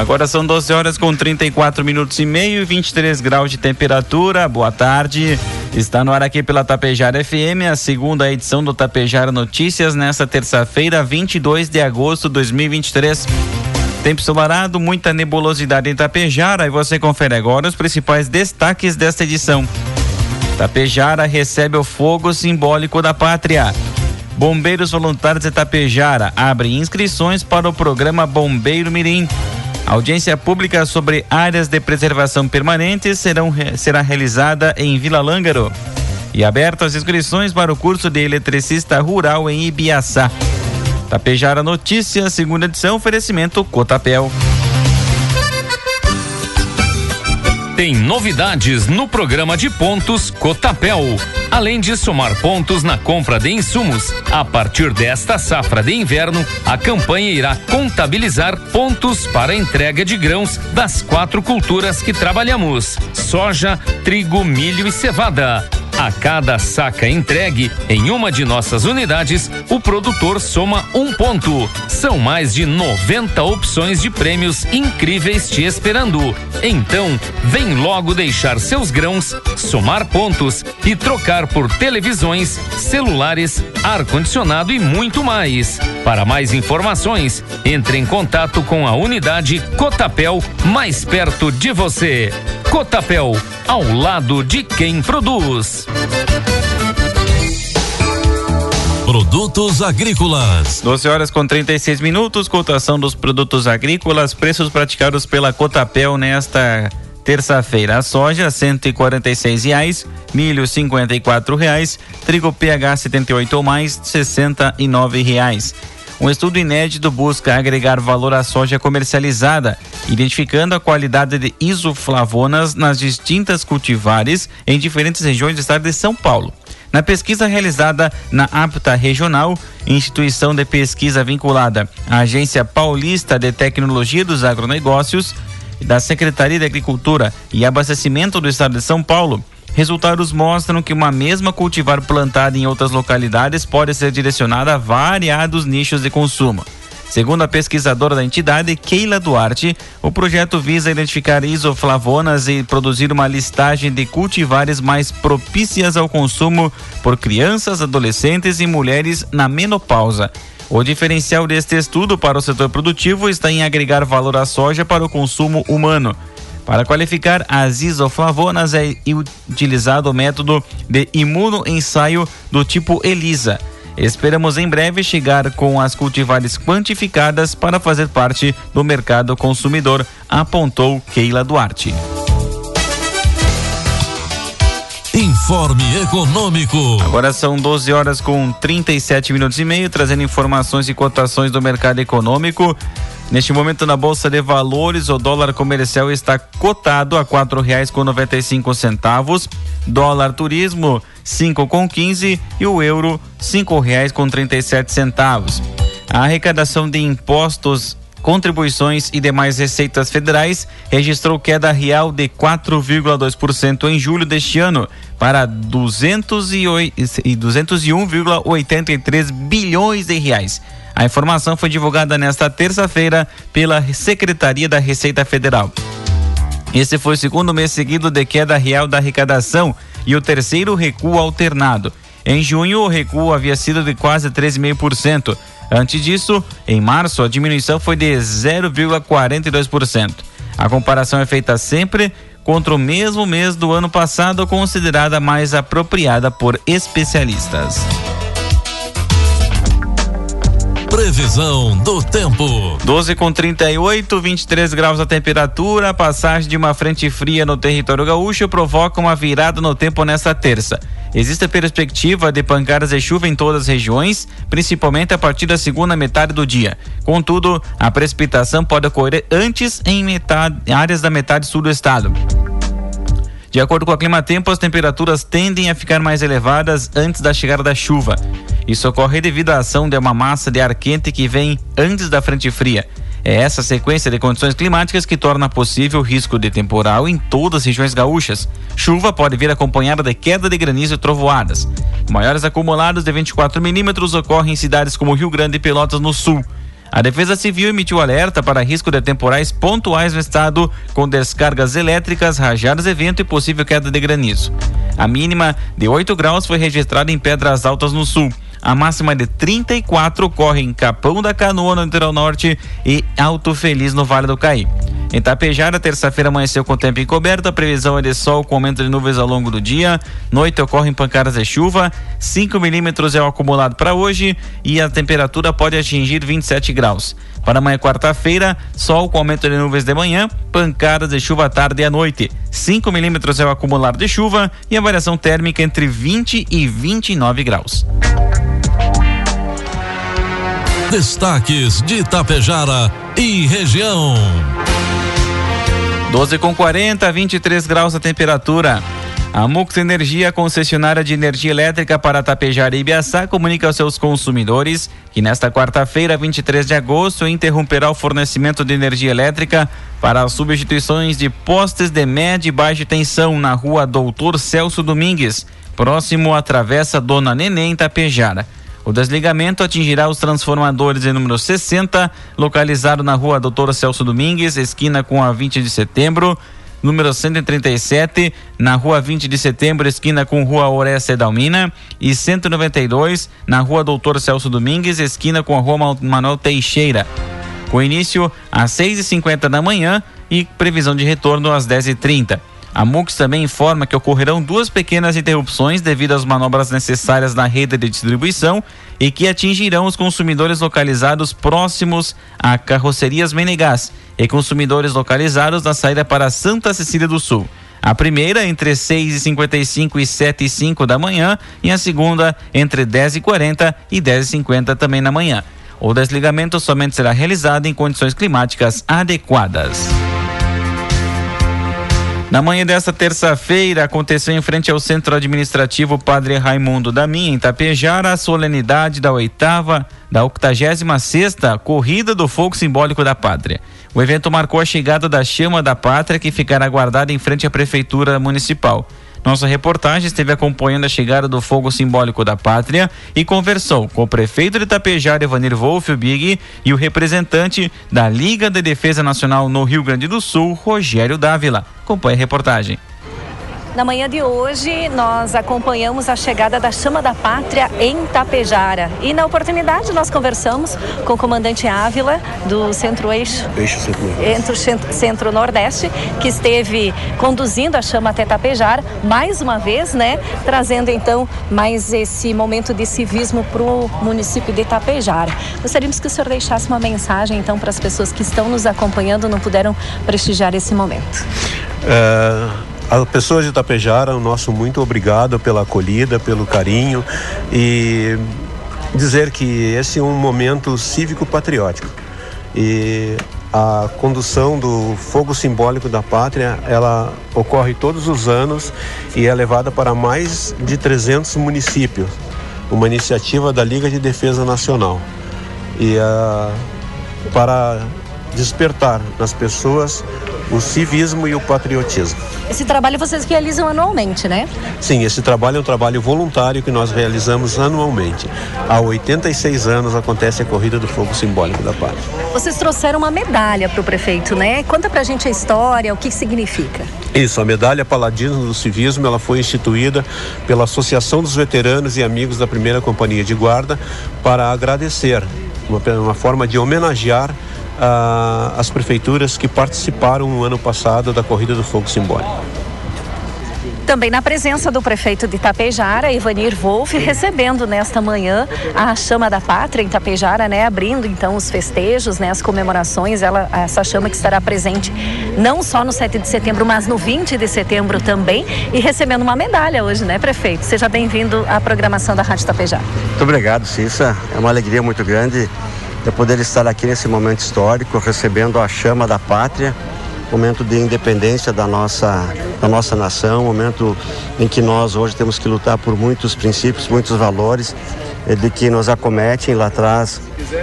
Agora são 12 horas com 34 minutos e meio e 23 graus de temperatura. Boa tarde. Está no ar aqui pela Tapejara FM, a segunda edição do Tapejara Notícias, nesta terça-feira, 22 de agosto de 2023. Tempo ensolarado, muita nebulosidade em Tapejara e você confere agora os principais destaques desta edição. Tapejara recebe o fogo simbólico da pátria. Bombeiros Voluntários de Tapejara abrem inscrições para o programa Bombeiro Mirim. Audiência pública sobre áreas de preservação permanentes serão, será realizada em Vila Lângaro. E abertas as inscrições para o curso de eletricista rural em Ibiaçá. Tapejara Notícias, segunda edição, oferecimento Cotapel. Tem novidades no programa de pontos Cotapel. Além de somar pontos na compra de insumos, a partir desta safra de inverno, a campanha irá contabilizar pontos para entrega de grãos das quatro culturas que trabalhamos: soja, trigo, milho e cevada a cada saca entregue em uma de nossas unidades, o produtor soma um ponto. São mais de 90 opções de prêmios incríveis te esperando. Então, vem logo deixar seus grãos, somar pontos e trocar por televisões, celulares, ar-condicionado e muito mais. Para mais informações, entre em contato com a unidade Cotapel mais perto de você. Cotapel, ao lado de quem produz. Produtos agrícolas. 12 horas com 36 minutos, cotação dos produtos agrícolas, preços praticados pela Cotapel nesta terça-feira. A soja seis reais, milho cinquenta quatro reais, trigo PH 78 ou mais nove reais. Um estudo inédito busca agregar valor à soja comercializada, identificando a qualidade de isoflavonas nas distintas cultivares em diferentes regiões do estado de São Paulo. Na pesquisa realizada na APTA Regional, instituição de pesquisa vinculada à Agência Paulista de Tecnologia dos Agronegócios, da Secretaria de Agricultura e Abastecimento do Estado de São Paulo, Resultados mostram que uma mesma cultivar plantada em outras localidades pode ser direcionada a variados nichos de consumo. Segundo a pesquisadora da entidade, Keila Duarte, o projeto visa identificar isoflavonas e produzir uma listagem de cultivares mais propícias ao consumo por crianças, adolescentes e mulheres na menopausa. O diferencial deste estudo para o setor produtivo está em agregar valor à soja para o consumo humano. Para qualificar as isoflavonas é utilizado o método de imunoensaio do tipo ELISA. Esperamos em breve chegar com as cultivares quantificadas para fazer parte do mercado consumidor, apontou Keila Duarte. Informe Econômico. Agora são 12 horas com 37 minutos e meio, trazendo informações e cotações do mercado econômico. Neste momento na Bolsa de Valores, o dólar comercial está cotado a quatro reais com noventa e cinco centavos, dólar turismo cinco com quinze e o euro cinco reais com trinta e sete centavos. A arrecadação de impostos contribuições e demais receitas federais registrou queda real de 4,2% em julho deste ano para 201,83 bilhões de reais. A informação foi divulgada nesta terça-feira pela Secretaria da Receita Federal. Esse foi o segundo mês seguido de queda real da arrecadação e o terceiro recuo alternado. Em junho, o recuo havia sido de quase 13,5%. Antes disso, em março, a diminuição foi de 0,42%. A comparação é feita sempre contra o mesmo mês do ano passado, considerada mais apropriada por especialistas. Previsão do tempo. 12 com 38, 23 graus a temperatura. A passagem de uma frente fria no território gaúcho provoca uma virada no tempo nesta terça. Existe a perspectiva de pancadas de chuva em todas as regiões, principalmente a partir da segunda metade do dia. Contudo, a precipitação pode ocorrer antes em metade, áreas da metade sul do estado. De acordo com o clima tempo, as temperaturas tendem a ficar mais elevadas antes da chegada da chuva. Isso ocorre devido à ação de uma massa de ar quente que vem antes da frente fria. É essa sequência de condições climáticas que torna possível risco de temporal em todas as regiões gaúchas. Chuva pode vir acompanhada de queda de granizo e trovoadas. Maiores acumulados de 24 milímetros ocorrem em cidades como Rio Grande e Pelotas no sul. A Defesa Civil emitiu alerta para risco de temporais pontuais no estado, com descargas elétricas, rajadas de vento e possível queda de granizo. A mínima de 8 graus foi registrada em Pedras Altas no sul. A máxima de 34 ocorre em Capão da Canoa, no litoral norte, e Alto Feliz, no Vale do Caí. Em Tapejara, terça-feira amanheceu com tempo encoberto, a previsão é de sol com aumento de nuvens ao longo do dia. Noite ocorrem pancadas de chuva, 5 milímetros é o acumulado para hoje e a temperatura pode atingir 27 graus. Para amanhã, quarta-feira, sol com aumento de nuvens de manhã, pancadas de chuva à tarde e à noite. 5 milímetros é o acumulado de chuva e a variação térmica entre 20 e 29 graus. Destaques de Itapejara e região. 12 com 40, 23 graus a temperatura. A Mux Energia, concessionária de energia elétrica para Tapejara e Ibiaçá, comunica aos seus consumidores que nesta quarta-feira, 23 de agosto, interromperá o fornecimento de energia elétrica para as substituições de postes de média e baixa tensão na rua Doutor Celso Domingues, próximo à Travessa Dona Nenê, em Tapejara. O desligamento atingirá os transformadores em número 60, localizado na rua Doutor Celso Domingues, esquina com a 20 de setembro, número 137, na rua 20 de setembro, esquina com rua Orestes Dalmina, e 192, na rua Doutor Celso Domingues, esquina com a rua Manuel Teixeira. Com início às 6h50 da manhã e previsão de retorno às 10h30. A MUX também informa que ocorrerão duas pequenas interrupções devido às manobras necessárias na rede de distribuição e que atingirão os consumidores localizados próximos a carrocerias Menegás e consumidores localizados na saída para Santa Cecília do Sul. A primeira entre 6h55 e 7 e 5 da manhã e a segunda entre 10h40 e 10h50 também na manhã. O desligamento somente será realizado em condições climáticas adequadas. Na manhã desta terça-feira, aconteceu em frente ao Centro Administrativo Padre Raimundo da Minha, em Tapejara, a solenidade da oitava, da 86 sexta Corrida do Fogo Simbólico da Pátria. O evento marcou a chegada da Chama da Pátria, que ficará guardada em frente à Prefeitura Municipal. Nossa reportagem esteve acompanhando a chegada do fogo simbólico da pátria e conversou com o prefeito de Tapejara, Evanir Wolf Big, e o representante da Liga de Defesa Nacional no Rio Grande do Sul, Rogério Dávila. Acompanhe a reportagem. Na manhã de hoje, nós acompanhamos a chegada da Chama da Pátria em Tapejara. E na oportunidade, nós conversamos com o comandante Ávila, do Centro-Eixo Centro-Nordeste, que esteve conduzindo a chama até Tapejara, mais uma vez, né? Trazendo então mais esse momento de civismo para o município de Tapejara. Gostaríamos que o senhor deixasse uma mensagem, então, para as pessoas que estão nos acompanhando, não puderam prestigiar esse momento. Uh as pessoas de Itapejara, o nosso muito obrigado pela acolhida, pelo carinho e dizer que esse é um momento cívico-patriótico. E a condução do fogo simbólico da pátria, ela ocorre todos os anos e é levada para mais de 300 municípios. Uma iniciativa da Liga de Defesa Nacional. E uh, para despertar nas pessoas o civismo e o patriotismo. Esse trabalho vocês realizam anualmente, né? Sim, esse trabalho é um trabalho voluntário que nós realizamos anualmente. Há 86 anos acontece a Corrida do Fogo Simbólico da Pátria. Vocês trouxeram uma medalha para o prefeito, né? Conta pra gente a história, o que significa. Isso, a medalha Paladino do Civismo, ela foi instituída pela Associação dos Veteranos e Amigos da Primeira Companhia de Guarda para agradecer, uma, uma forma de homenagear as prefeituras que participaram no ano passado da Corrida do Fogo Simbólico. Também na presença do prefeito de Itapejara, Ivanir Wolff, recebendo nesta manhã a chama da pátria em Itapejara, né? Abrindo então os festejos, né? As comemorações, ela, essa chama que estará presente não só no 7 de setembro, mas no 20 de setembro também e recebendo uma medalha hoje, né, prefeito? Seja bem-vindo à programação da Rádio Itapejara. Muito obrigado, Cissa. É uma alegria muito grande eu poder estar aqui nesse momento histórico, recebendo a chama da pátria, momento de independência da nossa, da nossa nação, momento em que nós hoje temos que lutar por muitos princípios, muitos valores, eh, de que nos acometem lá atrás.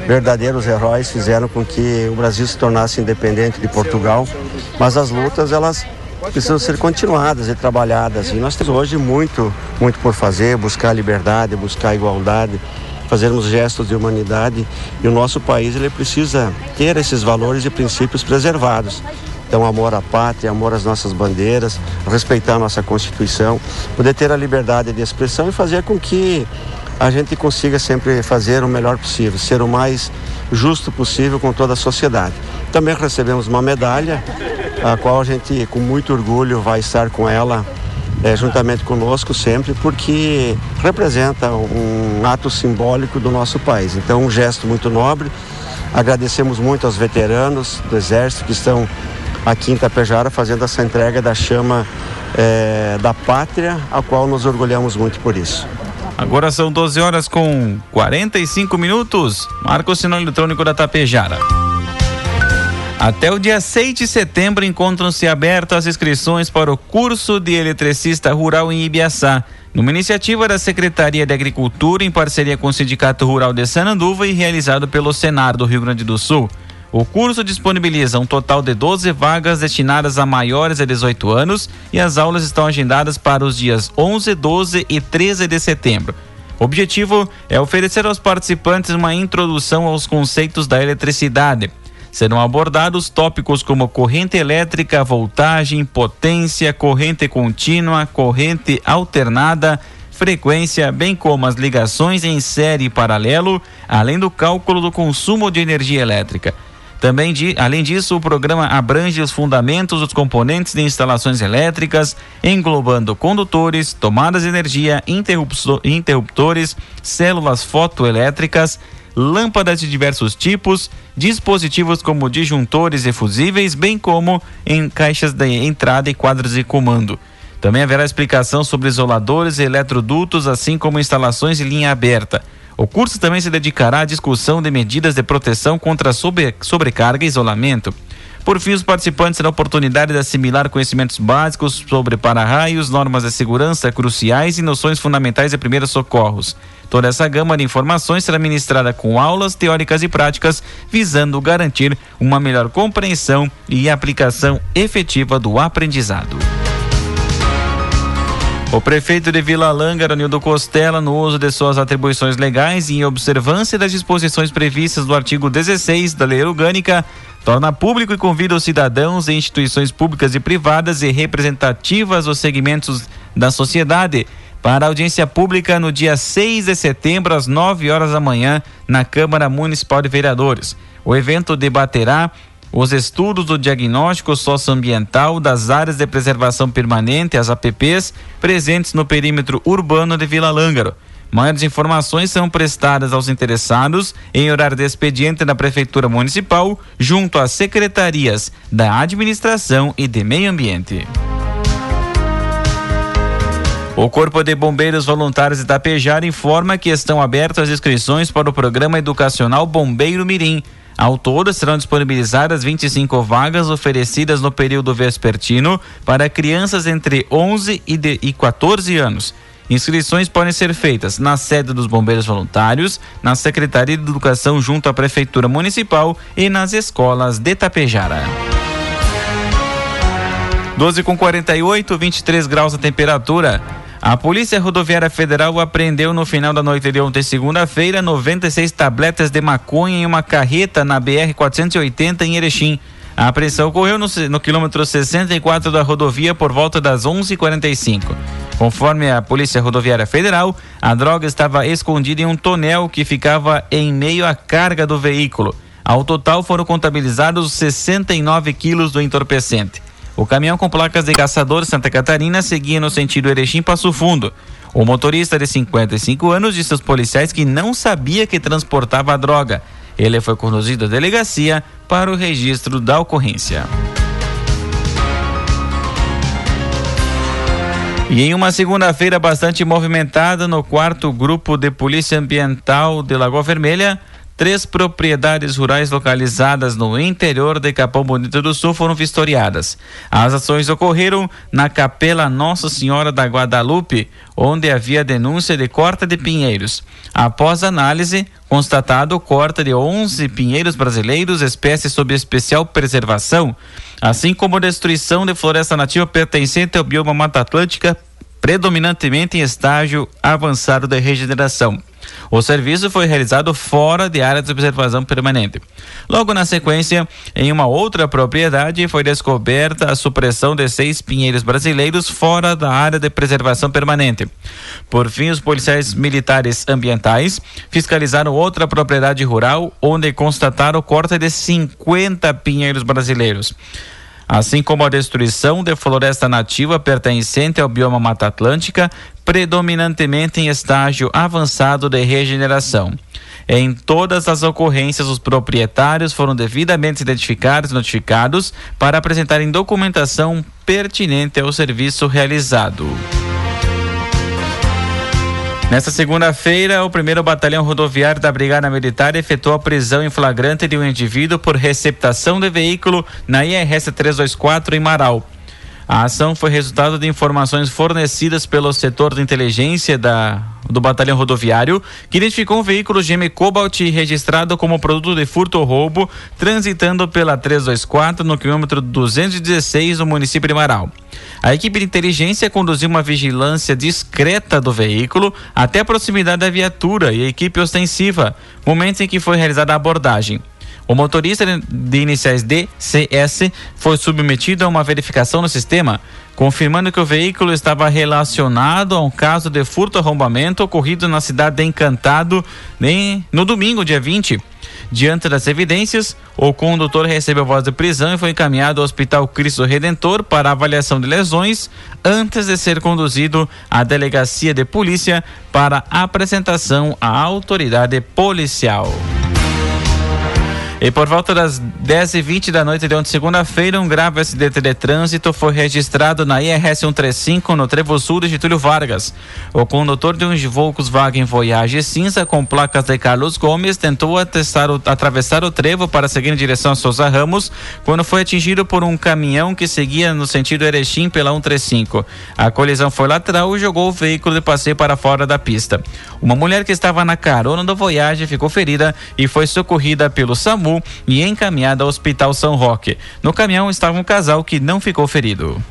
Verdadeiros heróis fizeram com que o Brasil se tornasse independente de Portugal, mas as lutas, elas precisam ser continuadas e trabalhadas. E nós temos hoje muito, muito por fazer, buscar liberdade, buscar igualdade, fazermos gestos de humanidade e o nosso país ele precisa ter esses valores e princípios preservados. Então, amor à pátria, amor às nossas bandeiras, respeitar a nossa Constituição, poder ter a liberdade de expressão e fazer com que a gente consiga sempre fazer o melhor possível, ser o mais justo possível com toda a sociedade. Também recebemos uma medalha, a qual a gente, com muito orgulho, vai estar com ela é, juntamente conosco sempre, porque representa um ato simbólico do nosso país. Então, um gesto muito nobre. Agradecemos muito aos veteranos do Exército que estão aqui em Itapejara fazendo essa entrega da chama é, da pátria, a qual nos orgulhamos muito por isso. Agora são 12 horas com 45 minutos. Marca o sinal eletrônico da Tapejara. Até o dia 6 de setembro encontram-se abertas as inscrições para o curso de eletricista rural em Ibiaçá, numa iniciativa da Secretaria de Agricultura em parceria com o Sindicato Rural de Sananduva e realizado pelo Senar do Rio Grande do Sul. O curso disponibiliza um total de 12 vagas destinadas a maiores de 18 anos e as aulas estão agendadas para os dias 11, 12 e 13 de setembro. O objetivo é oferecer aos participantes uma introdução aos conceitos da eletricidade serão abordados tópicos como corrente elétrica, voltagem, potência, corrente contínua, corrente alternada, frequência, bem como as ligações em série e paralelo, além do cálculo do consumo de energia elétrica. Também, de, além disso, o programa abrange os fundamentos dos componentes de instalações elétricas, englobando condutores, tomadas de energia, interruptores, células fotoelétricas, lâmpadas de diversos tipos, dispositivos como disjuntores e fusíveis, bem como em caixas de entrada e quadros de comando. Também haverá explicação sobre isoladores e eletrodutos, assim como instalações de linha aberta. O curso também se dedicará à discussão de medidas de proteção contra sobre, sobrecarga e isolamento. Por fim, os participantes terão a oportunidade de assimilar conhecimentos básicos sobre para-raios, normas de segurança cruciais e noções fundamentais de primeiros socorros. Toda essa gama de informações será ministrada com aulas teóricas e práticas, visando garantir uma melhor compreensão e aplicação efetiva do aprendizado. O prefeito de Vila Langa, Nildo Costela, no uso de suas atribuições legais e em observância das disposições previstas no artigo 16 da Lei Orgânica, torna público e convida os cidadãos e instituições públicas e privadas e representativas dos segmentos da sociedade para audiência pública no dia 6 de setembro, às 9 horas da manhã, na Câmara Municipal de Vereadores. O evento debaterá os estudos do diagnóstico socioambiental das áreas de preservação permanente, as APPs, presentes no perímetro urbano de Vila Lângaro. Maiores informações são prestadas aos interessados em horário de expediente na Prefeitura Municipal, junto às secretarias da Administração e de Meio Ambiente. O Corpo de Bombeiros Voluntários de Itapejara informa que estão abertas as inscrições para o Programa Educacional Bombeiro Mirim. Ao todo, serão disponibilizadas 25 vagas oferecidas no período vespertino para crianças entre 11 e, de, e 14 anos. Inscrições podem ser feitas na sede dos Bombeiros Voluntários, na Secretaria de Educação junto à Prefeitura Municipal e nas escolas de Tapejara. 12 com 48, 23 graus a temperatura. A Polícia Rodoviária Federal apreendeu no final da noite de ontem, segunda-feira, 96 tabletas de maconha em uma carreta na BR-480 em Erechim. A apreensão ocorreu no, no quilômetro 64 da rodovia por volta das 11:45. Conforme a Polícia Rodoviária Federal, a droga estava escondida em um tonel que ficava em meio à carga do veículo. Ao total foram contabilizados 69 quilos do entorpecente. O caminhão com placas de Caçador Santa Catarina seguia no sentido Erechim-Passo Fundo. O motorista de 55 anos disse aos policiais que não sabia que transportava a droga. Ele foi conduzido à delegacia para o registro da ocorrência. E em uma segunda-feira bastante movimentada no quarto grupo de Polícia Ambiental de Lagoa Vermelha, três propriedades rurais localizadas no interior de Capão Bonito do Sul foram vistoriadas. As ações ocorreram na Capela Nossa Senhora da Guadalupe, onde havia denúncia de corta de pinheiros. Após análise, constatado corta de 11 pinheiros brasileiros, espécies sob especial preservação assim como destruição de floresta nativa pertencente ao bioma Mata Atlântica, predominantemente em estágio avançado de regeneração. O serviço foi realizado fora de área de observação permanente. Logo na sequência, em uma outra propriedade, foi descoberta a supressão de seis pinheiros brasileiros fora da área de preservação permanente. Por fim, os policiais militares ambientais fiscalizaram outra propriedade rural, onde constataram corte de 50 pinheiros brasileiros assim como a destruição de floresta nativa pertencente ao bioma Mata Atlântica, predominantemente em estágio avançado de regeneração. Em todas as ocorrências, os proprietários foram devidamente identificados e notificados para apresentarem documentação pertinente ao serviço realizado. Nesta segunda-feira, o primeiro batalhão rodoviário da Brigada Militar efetuou a prisão em flagrante de um indivíduo por receptação de veículo na IRS 324 em Marau. A ação foi resultado de informações fornecidas pelo setor de inteligência da, do batalhão rodoviário, que identificou um veículo GM Cobalt registrado como produto de furto ou roubo, transitando pela 324 no quilômetro 216 do município de Marau. A equipe de inteligência conduziu uma vigilância discreta do veículo até a proximidade da viatura e a equipe ostensiva, momento em que foi realizada a abordagem. O motorista de iniciais DCS foi submetido a uma verificação no sistema, confirmando que o veículo estava relacionado a um caso de furto-arrombamento ocorrido na cidade de Encantado no domingo, dia 20. Diante das evidências, o condutor recebeu voz de prisão e foi encaminhado ao Hospital Cristo Redentor para avaliação de lesões, antes de ser conduzido à delegacia de polícia para apresentação à autoridade policial. E por volta das 10h20 da noite de ontem, segunda-feira, um grave acidente de trânsito foi registrado na IRS 135 no Trevo Sul de Getúlio Vargas. O condutor de um Volkswagen Voyage cinza com placas de Carlos Gomes tentou o, atravessar o trevo para seguir em direção a Souza Ramos quando foi atingido por um caminhão que seguia no sentido Erechim pela 135. A colisão foi lateral e jogou o veículo de passeio para fora da pista. Uma mulher que estava na carona do Voyage ficou ferida e foi socorrida pelo SAMU e encaminhada ao Hospital São Roque. No caminhão estava um casal que não ficou ferido.